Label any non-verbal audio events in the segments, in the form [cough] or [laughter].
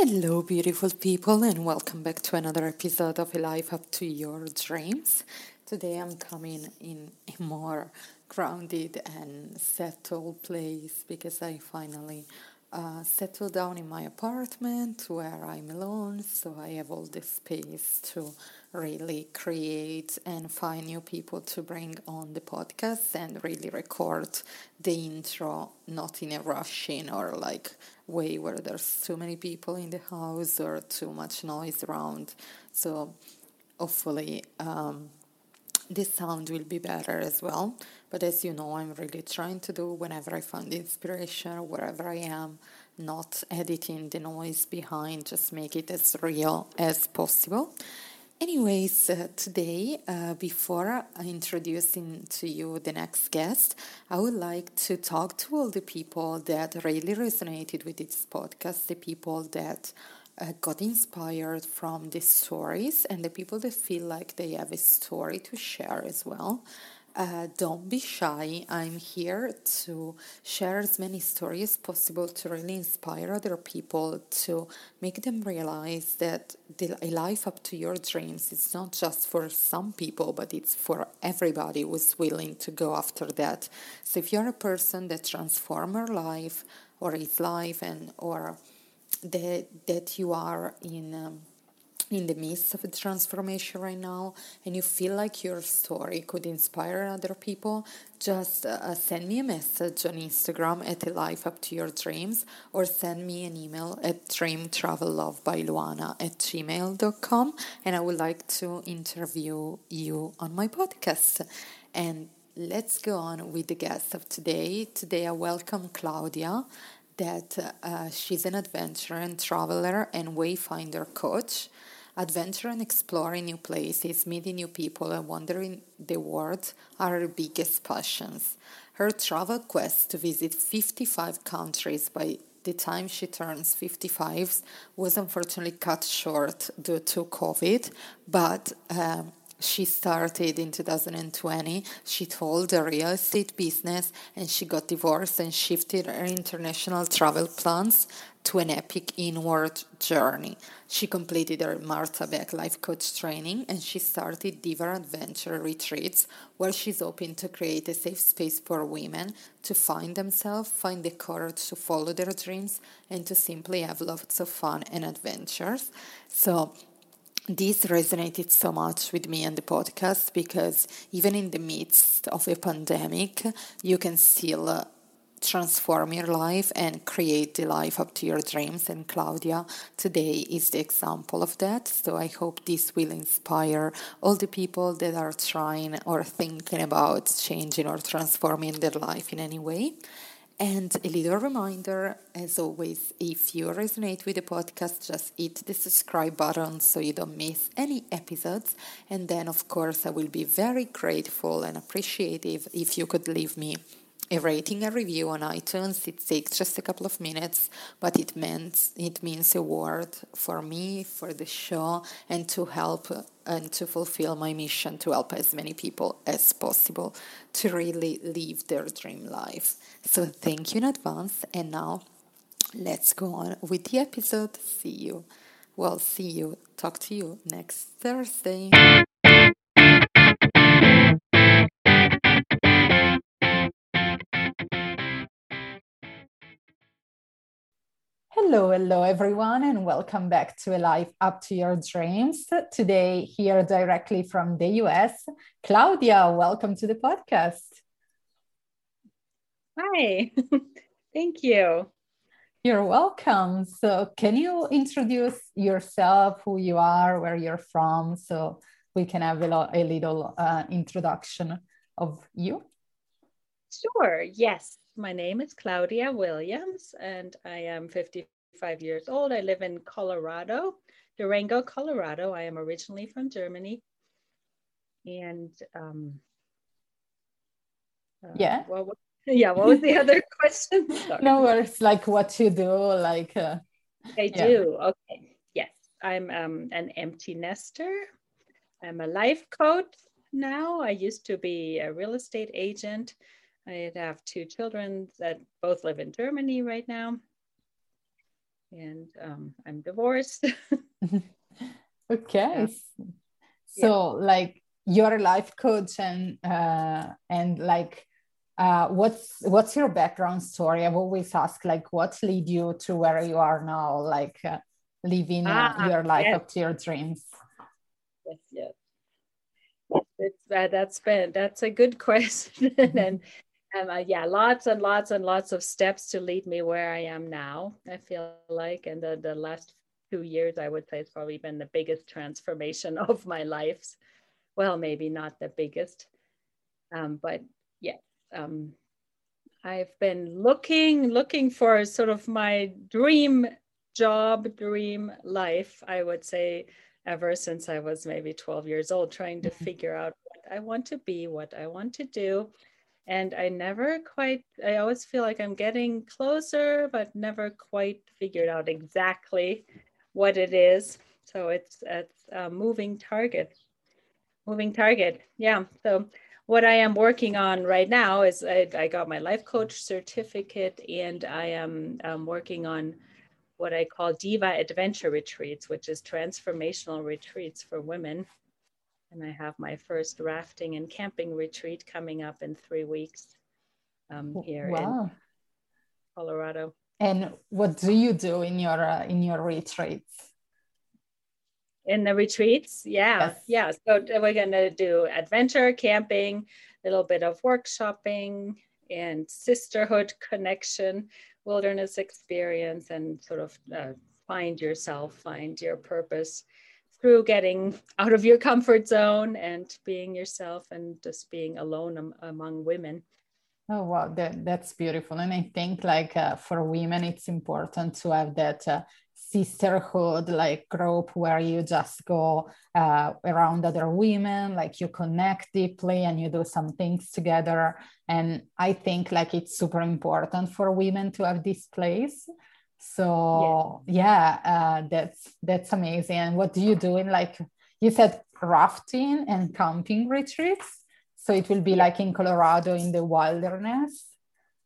Hello, beautiful people, and welcome back to another episode of A Life Up to Your Dreams. Today I'm coming in a more grounded and settled place because I finally uh, settled down in my apartment where I'm alone, so I have all the space to really create and find new people to bring on the podcast and really record the intro, not in a rushing or like way where there's too many people in the house or too much noise around. So hopefully. Um, this sound will be better as well. But as you know, I'm really trying to do whenever I find inspiration, wherever I am, not editing the noise behind, just make it as real as possible. Anyways, uh, today, uh, before introducing to you the next guest, I would like to talk to all the people that really resonated with this podcast, the people that uh, got inspired from the stories, and the people that feel like they have a story to share as well. Uh, don't be shy. I'm here to share as many stories as possible to really inspire other people to make them realize that the, a life up to your dreams is not just for some people, but it's for everybody who's willing to go after that. So if you're a person that transform your life or his life and or that that you are in. Um, in the midst of a transformation right now and you feel like your story could inspire other people, just uh, send me a message on Instagram at a life up to your dreams or send me an email at dreamtravellovebyluana at gmail.com and I would like to interview you on my podcast. And let's go on with the guest of today. Today I welcome Claudia that uh, she's an adventurer and traveler and wayfinder coach. Adventure and exploring new places, meeting new people, and wandering the world are her biggest passions. Her travel quest to visit 55 countries by the time she turns 55 was unfortunately cut short due to COVID, but um, she started in 2020. She told the real estate business and she got divorced and shifted her international travel plans to an epic inward journey. She completed her Martha Beck life coach training and she started Diva Adventure retreats where she's hoping to create a safe space for women to find themselves, find the courage to follow their dreams, and to simply have lots of fun and adventures. So this resonated so much with me and the podcast because even in the midst of a pandemic, you can still uh, transform your life and create the life up to your dreams. And Claudia today is the example of that. So I hope this will inspire all the people that are trying or thinking about changing or transforming their life in any way. And a little reminder, as always, if you resonate with the podcast, just hit the subscribe button so you don't miss any episodes. And then, of course, I will be very grateful and appreciative if you could leave me a rating and review on iTunes. It takes just a couple of minutes, but it means it means a word for me, for the show, and to help and to fulfill my mission to help as many people as possible to really live their dream life. So thank you in advance, and now let's go on with the episode. See you. Well, see you. Talk to you next Thursday. Hello, hello, everyone, and welcome back to a life up to your dreams. Today, here directly from the US, Claudia, welcome to the podcast. Hi, [laughs] thank you. You're welcome. So, can you introduce yourself, who you are, where you're from, so we can have a, lo- a little uh, introduction of you? Sure, yes. My name is Claudia Williams, and I am 55 years old. I live in Colorado, Durango, Colorado. I am originally from Germany. And um, uh, yeah. Well, what, [laughs] yeah. What was the other [laughs] question? Sorry. No, it's like what you do, like. Uh, I yeah. do. Okay. Yes, I'm um, an empty nester. I'm a life coach now. I used to be a real estate agent. I have two children that both live in Germany right now and um, I'm divorced. [laughs] okay. So, yeah. like, you're a life coach, and uh, and like, uh, what's what's your background story? I've always asked, like, what lead you to where you are now, like, uh, living uh, ah, your life yes. up to your dreams. Yes, yes. It's, uh, that's been that's a good [laughs] question, and um, uh, yeah, lots and lots and lots of steps to lead me where I am now. I feel like, and the the last two years, I would say, it's probably been the biggest transformation [laughs] of my life. Well, maybe not the biggest, um, but yeah, um, I've been looking looking for sort of my dream job, dream life. I would say ever since I was maybe 12 years old, trying to mm-hmm. figure out what I want to be, what I want to do and I never quite, I always feel like I'm getting closer, but never quite figured out exactly what it is. So it's, it's a moving target. Moving target. Yeah. So what I am working on right now is I, I got my life coach certificate and I am um, working on what I call Diva Adventure Retreats, which is transformational retreats for women and I have my first rafting and camping retreat coming up in three weeks um, here wow. in Colorado. And what do you do in your uh, in your retreats? In the retreats, yeah, yes. yeah. So we're gonna do adventure camping, a little bit of workshopping, and sisterhood connection, wilderness experience, and sort of uh, find yourself, find your purpose through getting out of your comfort zone and being yourself and just being alone am- among women. Oh wow, that, that's beautiful. And I think like uh, for women, it's important to have that uh, sisterhood like group where you just go uh, around other women, like you connect deeply and you do some things together. And I think like it's super important for women to have this place so yeah, yeah uh, that's that's amazing. And what do you do in like you said rafting and camping retreats? So it will be yeah. like in colorado in the wilderness?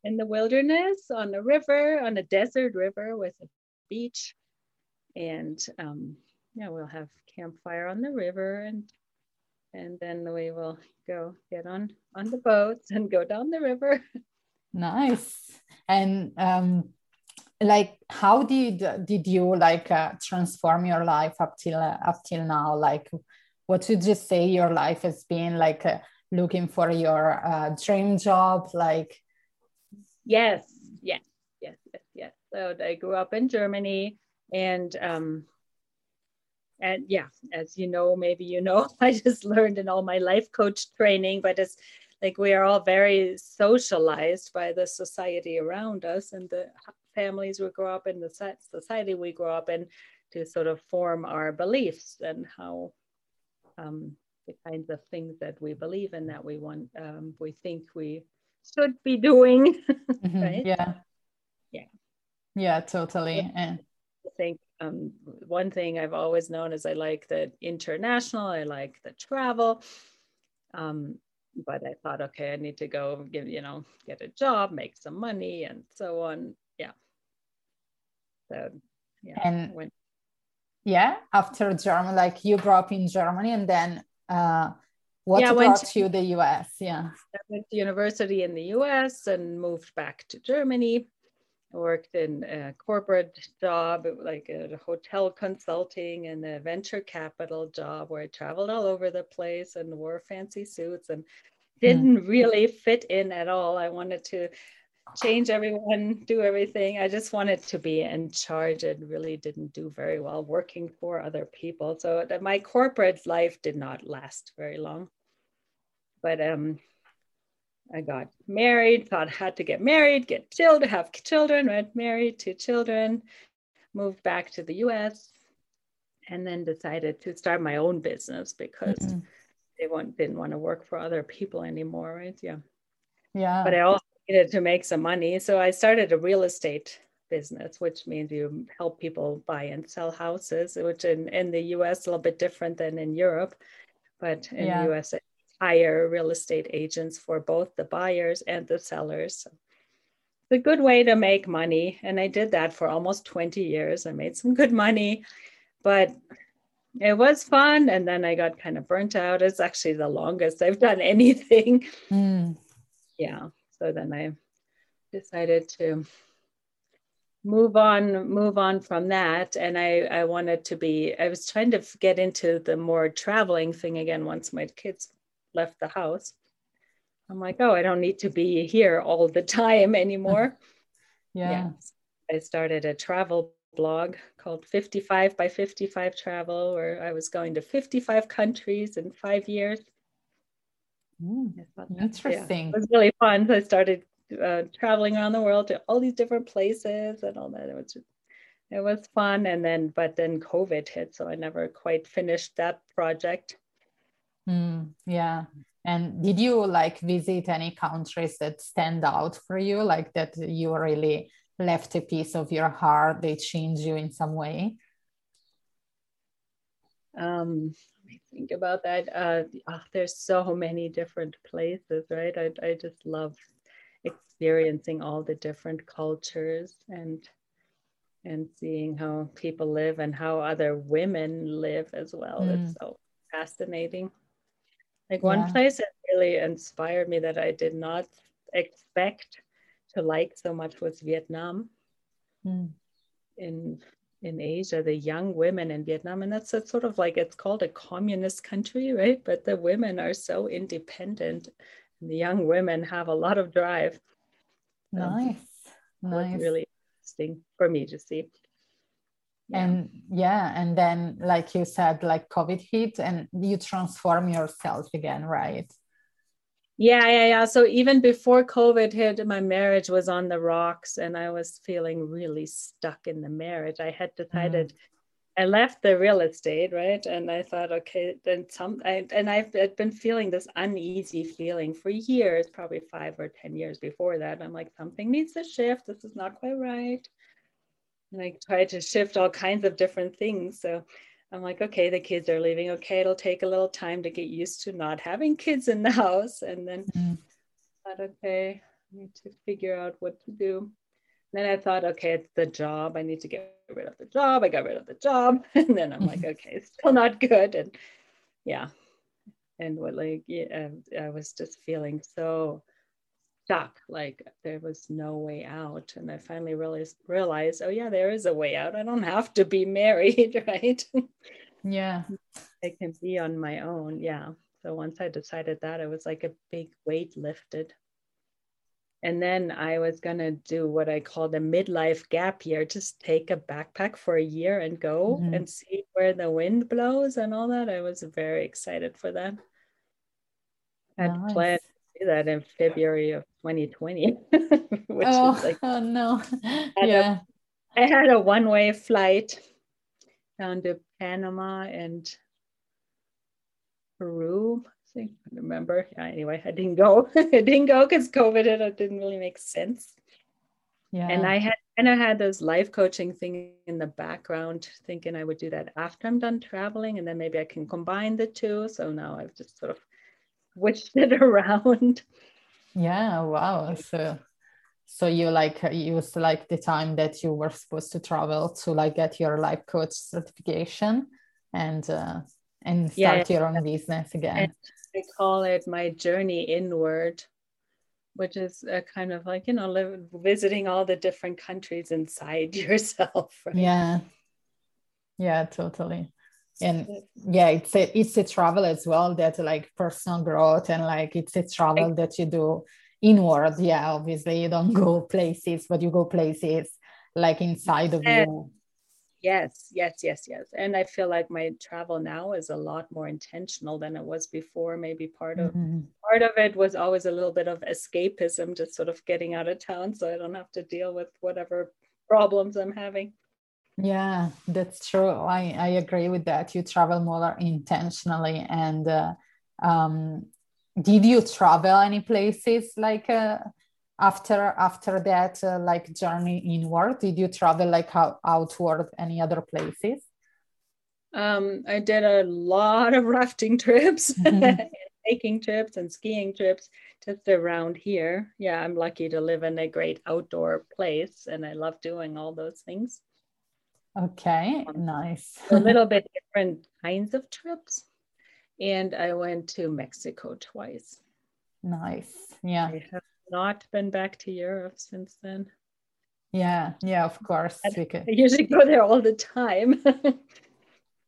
In the wilderness on a river on a desert river with a beach. And um, yeah we'll have campfire on the river and and then we will go get on on the boats and go down the river. [laughs] Nice. And um like how did did you like uh, transform your life up till uh, up till now? Like what would you say your life has been like uh, looking for your uh, dream job? Like yes. Yes yes yes yes so i grew up in germany and um and yeah as you know maybe you know [laughs] i just learned in all my life coach training but it's like we are all very socialized by the society around us and the families we grow up in, the society we grow up in, to sort of form our beliefs and how um, the kinds of things that we believe in that we want, um, we think we should be doing. [laughs] Mm-hmm. right? Yeah. Yeah. Yeah, totally. And I think um, one thing I've always known is I like the international, I like the travel. Um, but I thought, okay, I need to go give, you know, get a job, make some money, and so on. Yeah. And when, yeah, after Germany, like you grew up in Germany, and then uh, what yeah, brought to, you the US? Yeah. I went to university in the US and moved back to Germany. I worked in a corporate job, like a hotel consulting and a venture capital job where I traveled all over the place and wore fancy suits and hmm. didn't mm. really fit in at all. I wanted to change everyone, do everything. I just wanted to be in charge and really didn't do very well working for other people. So my corporate life did not last very long. But um, I got married, thought I had to get married, get children, have children, went married, two children, moved back to the US, and then decided to start my own business because mm-hmm. they want, didn't want to work for other people anymore, right? Yeah. Yeah. But I also needed to make some money. So I started a real estate business, which means you help people buy and sell houses, which in, in the US a little bit different than in Europe. But in yeah. the US, hire real estate agents for both the buyers and the sellers. a good way to make money. And I did that for almost 20 years. I made some good money, but it was fun. And then I got kind of burnt out. It's actually the longest I've done [laughs] anything. Mm. Yeah. So then I decided to move on move on from that and i i wanted to be i was trying to get into the more traveling thing again once my kids left the house i'm like oh i don't need to be here all the time anymore [laughs] yeah. yeah. i started a travel blog called 55 by 55 travel where i was going to 55 countries in five years mm, interesting yeah, it was really fun so i started uh, traveling around the world to all these different places and all that. It was it was fun, and then but then COVID hit, so I never quite finished that project. Mm, yeah. And did you like visit any countries that stand out for you, like that you really left a piece of your heart? They changed you in some way. Um, me think about that. Uh, oh, there's so many different places, right? I I just love experiencing all the different cultures and and seeing how people live and how other women live as well. Mm. It's so fascinating. Like one yeah. place that really inspired me that I did not expect to like so much was Vietnam. Mm. In in Asia, the young women in Vietnam, and that's a sort of like it's called a communist country, [laughs] right? But the women are so independent, and the young women have a lot of drive. Nice. Um, nice. Really interesting for me to see. Yeah. And yeah, and then like you said, like COVID hit and you transform yourself again, right? Yeah, yeah, yeah. So even before COVID hit, my marriage was on the rocks and I was feeling really stuck in the marriage. I had decided mm. I left the real estate, right? And I thought, okay, then some, I, and I've been feeling this uneasy feeling for years, probably five or 10 years before that. I'm like, something needs to shift. This is not quite right. And I tried to shift all kinds of different things. So I'm like, okay, the kids are leaving. Okay, it'll take a little time to get used to not having kids in the [laughs] house. And then mm-hmm. I thought, okay, I need to figure out what to do. Then I thought, okay, it's the job. I need to get rid of the job. I got rid of the job. [laughs] And then I'm like, okay, it's still not good. And yeah. And what like yeah, I was just feeling so stuck, like there was no way out. And I finally realized realized, oh yeah, there is a way out. I don't have to be married, [laughs] right? Yeah. I can be on my own. Yeah. So once I decided that, it was like a big weight lifted. And then I was going to do what I call the midlife gap year, just take a backpack for a year and go mm-hmm. and see where the wind blows and all that. I was very excited for that. I nice. planned that in February of 2020, [laughs] which oh, like, oh no. yeah. A, I had a one way flight down to Panama and Peru I remember. Yeah, anyway, I didn't go. [laughs] I didn't go because COVID it didn't really make sense. Yeah. And I had kind of had this life coaching thing in the background, thinking I would do that after I'm done traveling, and then maybe I can combine the two. So now I've just sort of switched [laughs] it around. Yeah. Wow. So so you like used like the time that you were supposed to travel to like get your life coach certification and uh, and start yeah, your own business again. And I call it my journey inward, which is a kind of like, you know, live, visiting all the different countries inside [laughs] yourself. Right? Yeah. Yeah, totally. And yeah, it's a it's a travel as well that like personal growth and like it's a travel that you do inward. Yeah, obviously you don't [laughs] go places, but you go places like inside of you Yes, yes, yes, yes. And I feel like my travel now is a lot more intentional than it was before. Maybe part of mm-hmm. part of it was always a little bit of escapism, just sort of getting out of town so I don't have to deal with whatever problems I'm having. Yeah, that's true. I, I agree with that. You travel more intentionally. And uh, um, did you travel any places like uh, after after that uh, like journey inward did you travel like out, outward any other places um, i did a lot of [laughs] rafting trips mm-hmm. [laughs] hiking trips and skiing trips just around here. Yeah, I'm lucky to live in a great outdoor place and I love doing all those things. Okay, um, nice. a [laughs] little bit different kinds of trips. And I went to Mexico twice. Nice. Yeah. I have not been back to Europe since then. Yeah, yeah, of course. I, I [laughs] usually go there all the time. [laughs]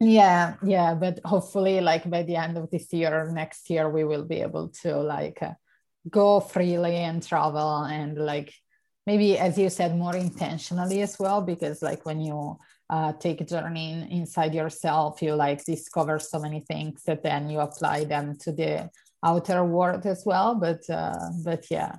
yeah yeah but hopefully like by the end of this year or next year we will be able to like uh, go freely and travel and like maybe as you said more intentionally as well because like when you uh, take a journey inside yourself. You like discover so many things that then you apply them to the outer world as well. But uh, but yeah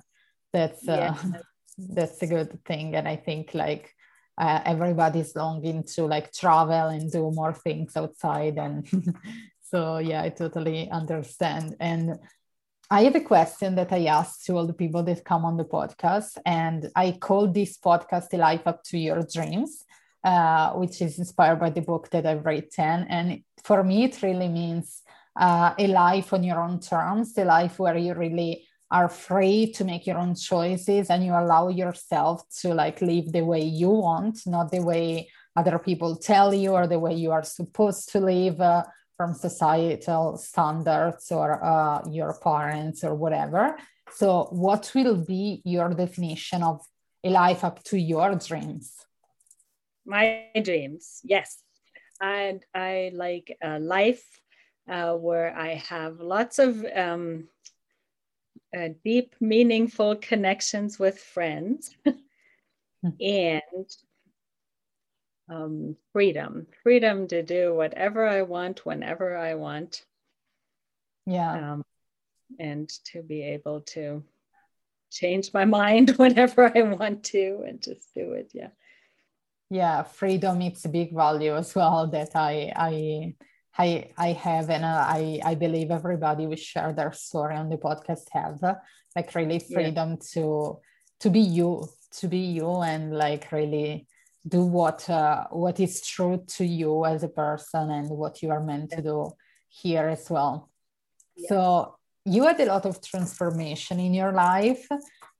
that's uh, yeah. [laughs] that's a good thing. And i think like uh, everybody's longing to like travel and do more things outside. And [laughs] so yeah i totally understand. And i have a question that i asked to all the people that come on the podcast. And i call this podcast a life up to your dreams uh, which is inspired by the book that i've written. And for me it really means uh, a life on your own terms a life where you really are free to make your own choices and you allow yourself to like live the way you want not the way other people tell you or the way you are supposed to live uh, from societal standards or uh, your parents or whatever. So what will be your definition of a life up to your dreams my dreams yes and i like a life uh, where i have lots of um, uh, deep, meaningful connections with friends hmm. [laughs] and um, freedom freedom to do whatever I want whenever I want. Yeah. Um, and to be able to change my [laughs] mind whenever I want to and just do it. Yeah. Yeah. Freedom, it's a big value as well [laughs] that I, I, I I have and uh, I I believe everybody will share their story on the podcast have like really freedom yeah. to to be you to be you and like really do what uh, what is true to you as a person and what you are meant to do here as well. Yeah. So you had a lot of transformation in your life.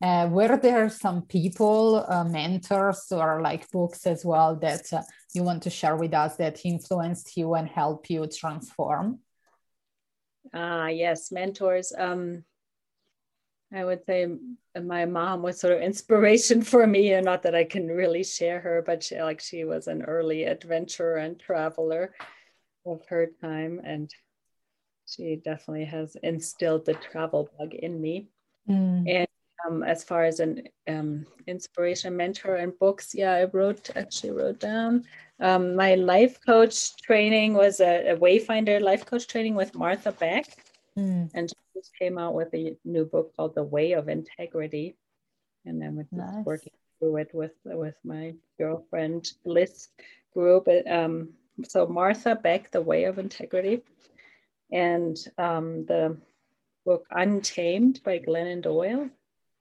Uh, were there some people, uh, mentors, or like books as well that uh, you want to share with us that influenced you and help you transform? Ah, yes, mentors. Um, I would say my mom was sort of inspiration [laughs] for me, and not that I can really share her, but she, like she was an early adventurer and traveler of her time, and she definitely has instilled the travel bug in me. Mm. And um, as far as an um, inspiration mentor and books, yeah, I wrote actually wrote down um, my life coach training was a, a, Wayfinder life coach training with Martha Beck, mm. and she just came out with a new book called The Way of Integrity, and then we're nice. working through it with with my girlfriend Bliss group. Um, so Martha Beck, The Way of Integrity and um, the book Untamed by Glennon Doyle.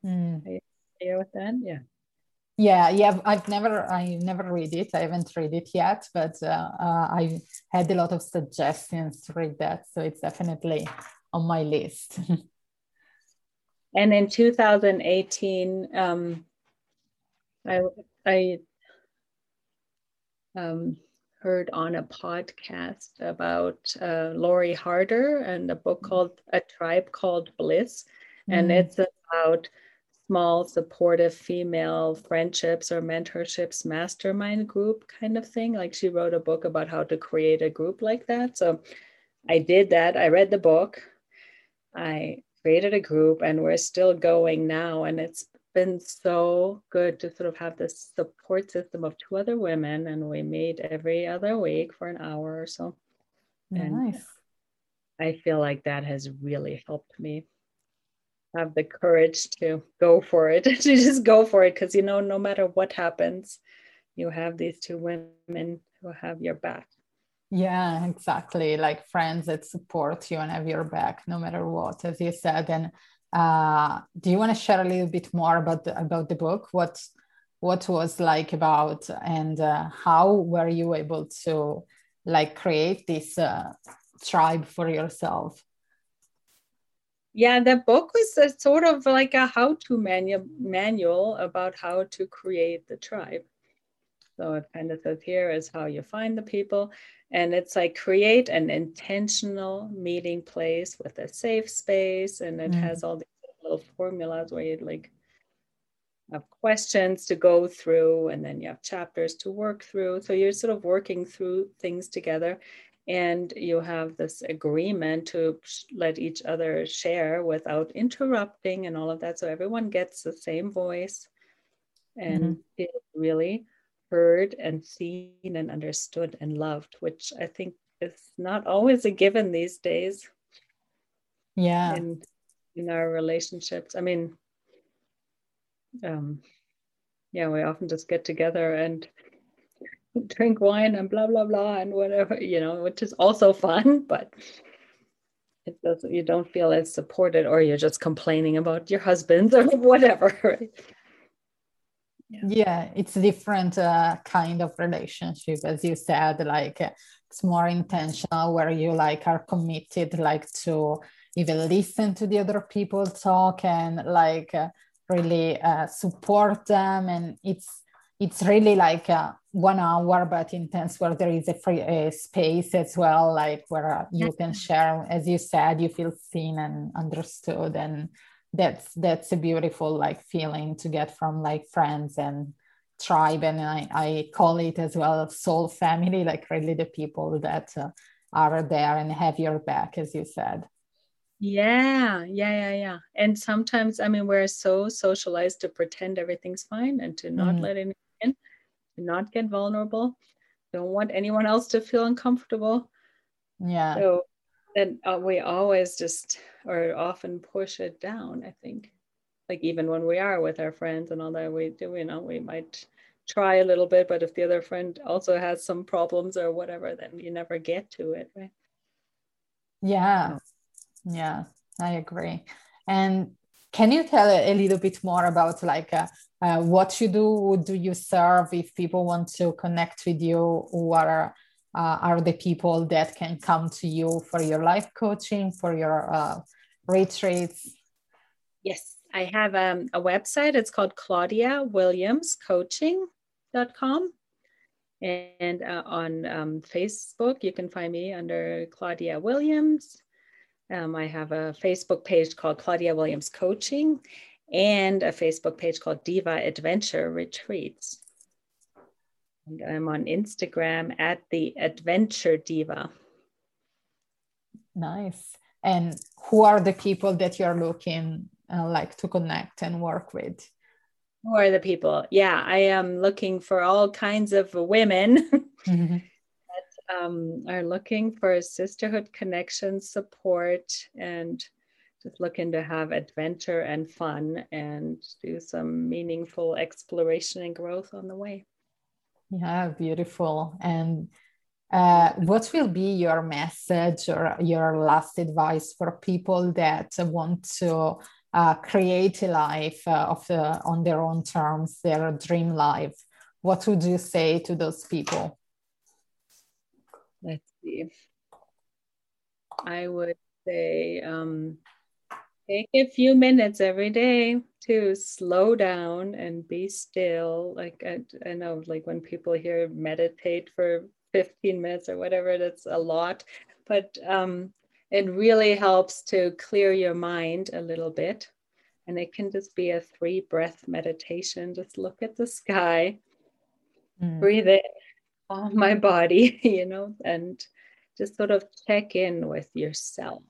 Mm. Are you familiar with that? Yeah. Yeah, yeah. I've never, I never read it. I haven't read it yet, but uh, uh, I had a lot of suggestions to read that, so it's definitely on my list. [laughs] and in 2018, um, I, I um, heard on a podcast about uh, Lori Harder and a book mm. called A Tribe Called Bliss. Mm. And it's about small supportive female friendships or mentorships mastermind group kind of thing. Like she wrote a book about how to create a group like that. So i did that. I read the book. I created a group and we're still going now. And it's been so good to sort of have this support system of two other women, and we meet every other week for an hour or so. And nice. I feel like that has really helped me have the courage to go for it, [laughs] to just go for it, because you know, no matter what happens, you have these two women who have your back. Yeah, exactly. Like friends that support you and have your back no matter what, as you said. And uh, do you want to share a little bit more about the, about the book? What what was like about and uh, how were you able to like create this uh, tribe for yourself? Yeah, the book was a, sort of like a how-to manu- manual about how to create the tribe. So it kind of says here is how you find the people. And it's like create an intentional meeting place with a safe space. And it mm. has all these little formulas where you like have questions to go through and then you have chapters to work through. So you're sort of working through things together and you have this agreement to let each other share without interrupting and all of that. So everyone gets the same voice and mm-hmm. is really heard and seen and understood and loved which i think is not always a given these days. Yeah. In, in our relationships. I mean um yeah we often just get together and [laughs] drink wine and blah blah blah and whatever you know which is also fun [laughs] but it doesn't you don't feel as supported or you're just complaining about your husband or [laughs] whatever right? Yeah, yeah it's a different uh, kind of relationship as you said like uh, it's more intentional where you like are committed like to even listen to the other people talk and like uh, really uh, support them and it's it's really like uh, one hour but intense where there is a free uh, space as well like where you can share as you said you feel seen and understood and that's that's a beautiful like feeling to get from like friends and tribe and i, I call it as well soul family like really the people that uh, are there and have your back as you said yeah, yeah, yeah, yeah. And sometimes, I mean, we're so socialized to pretend everything's fine and to not mm. let anyone to not get vulnerable. Don't want anyone else to feel uncomfortable. Yeah. So then uh, we always just or often push it down, I think. Like even when we are with our friends and all that, we do, you know, we might try a little bit, but if the other friend also has some problems or whatever, then you never get to it, right? Yeah. Yeah, I agree. And can you tell a, little bit more about like uh, uh, what you do? Do you serve? If people want to connect with you, what are uh, are the people that can come to you for your life coaching, for your uh, retreats? Yes, I have um, a website. It's called Claudia Williams Coaching.com. And uh, on um, Facebook, you can find me under Claudia Williams. Um, I have a Facebook page called Claudia Williams Coaching and a Facebook page called Diva Adventure Retreats. And I'm on Instagram at the Adventure Diva. Nice. And who are the people that you're looking uh, like to connect and work with? Who are the people? Yeah, I am looking for all kinds of women. [laughs] Mm-hmm um, are looking for sisterhood connection support and just looking to have adventure and fun and do some meaningful exploration and growth on the way. Yeah, beautiful. And uh, what will be your message or your last advice for people that want to uh, create a life uh, of the, on their own terms, their dream life? What would you say to those people? let's see. I would say um, take a few minutes every day to slow down and be still. Like I, I know, like when people hear meditate for 15 minutes or whatever, that's a lot, but um, it really helps to clear your mind a little bit. And it can just be a three breath meditation. Just look at the sky, mm. breathe in, on my body, [laughs] you know, and just sort of check in with yourself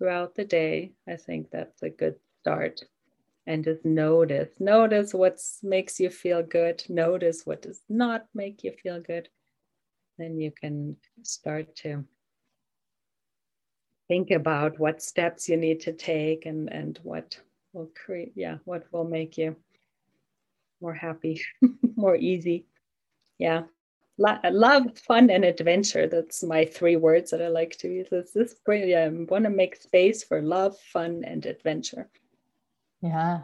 throughout the day. I think that's a good start. And just notice, notice what makes you feel good, notice what does not make you feel good. Then you can start to think about what steps you need to take and, and what will create, yeah, what will make you more happy, [laughs] more easy. Yeah love, fun, and adventure. That's my three words that I like to use. This is great. I want to make space for love, fun, and adventure. Yeah,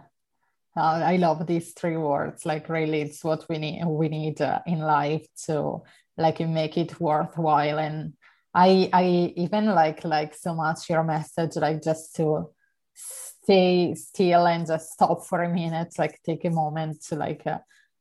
uh, I love these three words. Like really, it's what we need. We need uh, in life to like make it worthwhile. And I I even like like so much your message, like just to stay still and just stop for a minute, like take a moment to like uh,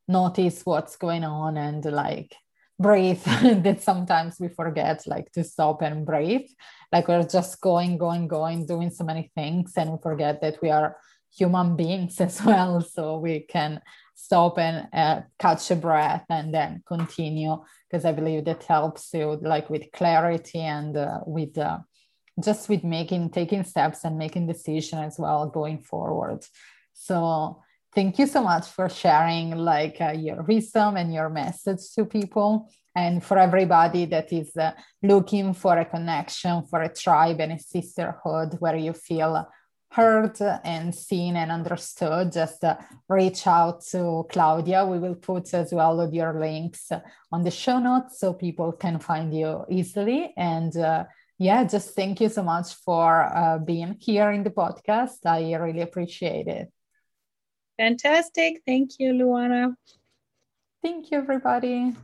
notice what's going on and like breathe [laughs] that sometimes we forget like to stop and breathe. Like we're just going going going doing so many things and we forget that we are human beings [laughs] as well. So we can stop and uh, catch a breath and then continue because i believe that helps you like with clarity and uh, with uh, just with making taking steps and making decision as well going forward. So thank you so much for sharing like uh, your wisdom and your message to people and for everybody that is uh, looking for a connection for a tribe and a sisterhood where you feel heard and seen and understood just uh, reach out to claudia. We will put as well of your links on the show notes so people can find you easily. And uh, yeah just thank you so much for uh, being here in the podcast. I really appreciate it Fantastic. Thank you, Luana. Thank you, everybody.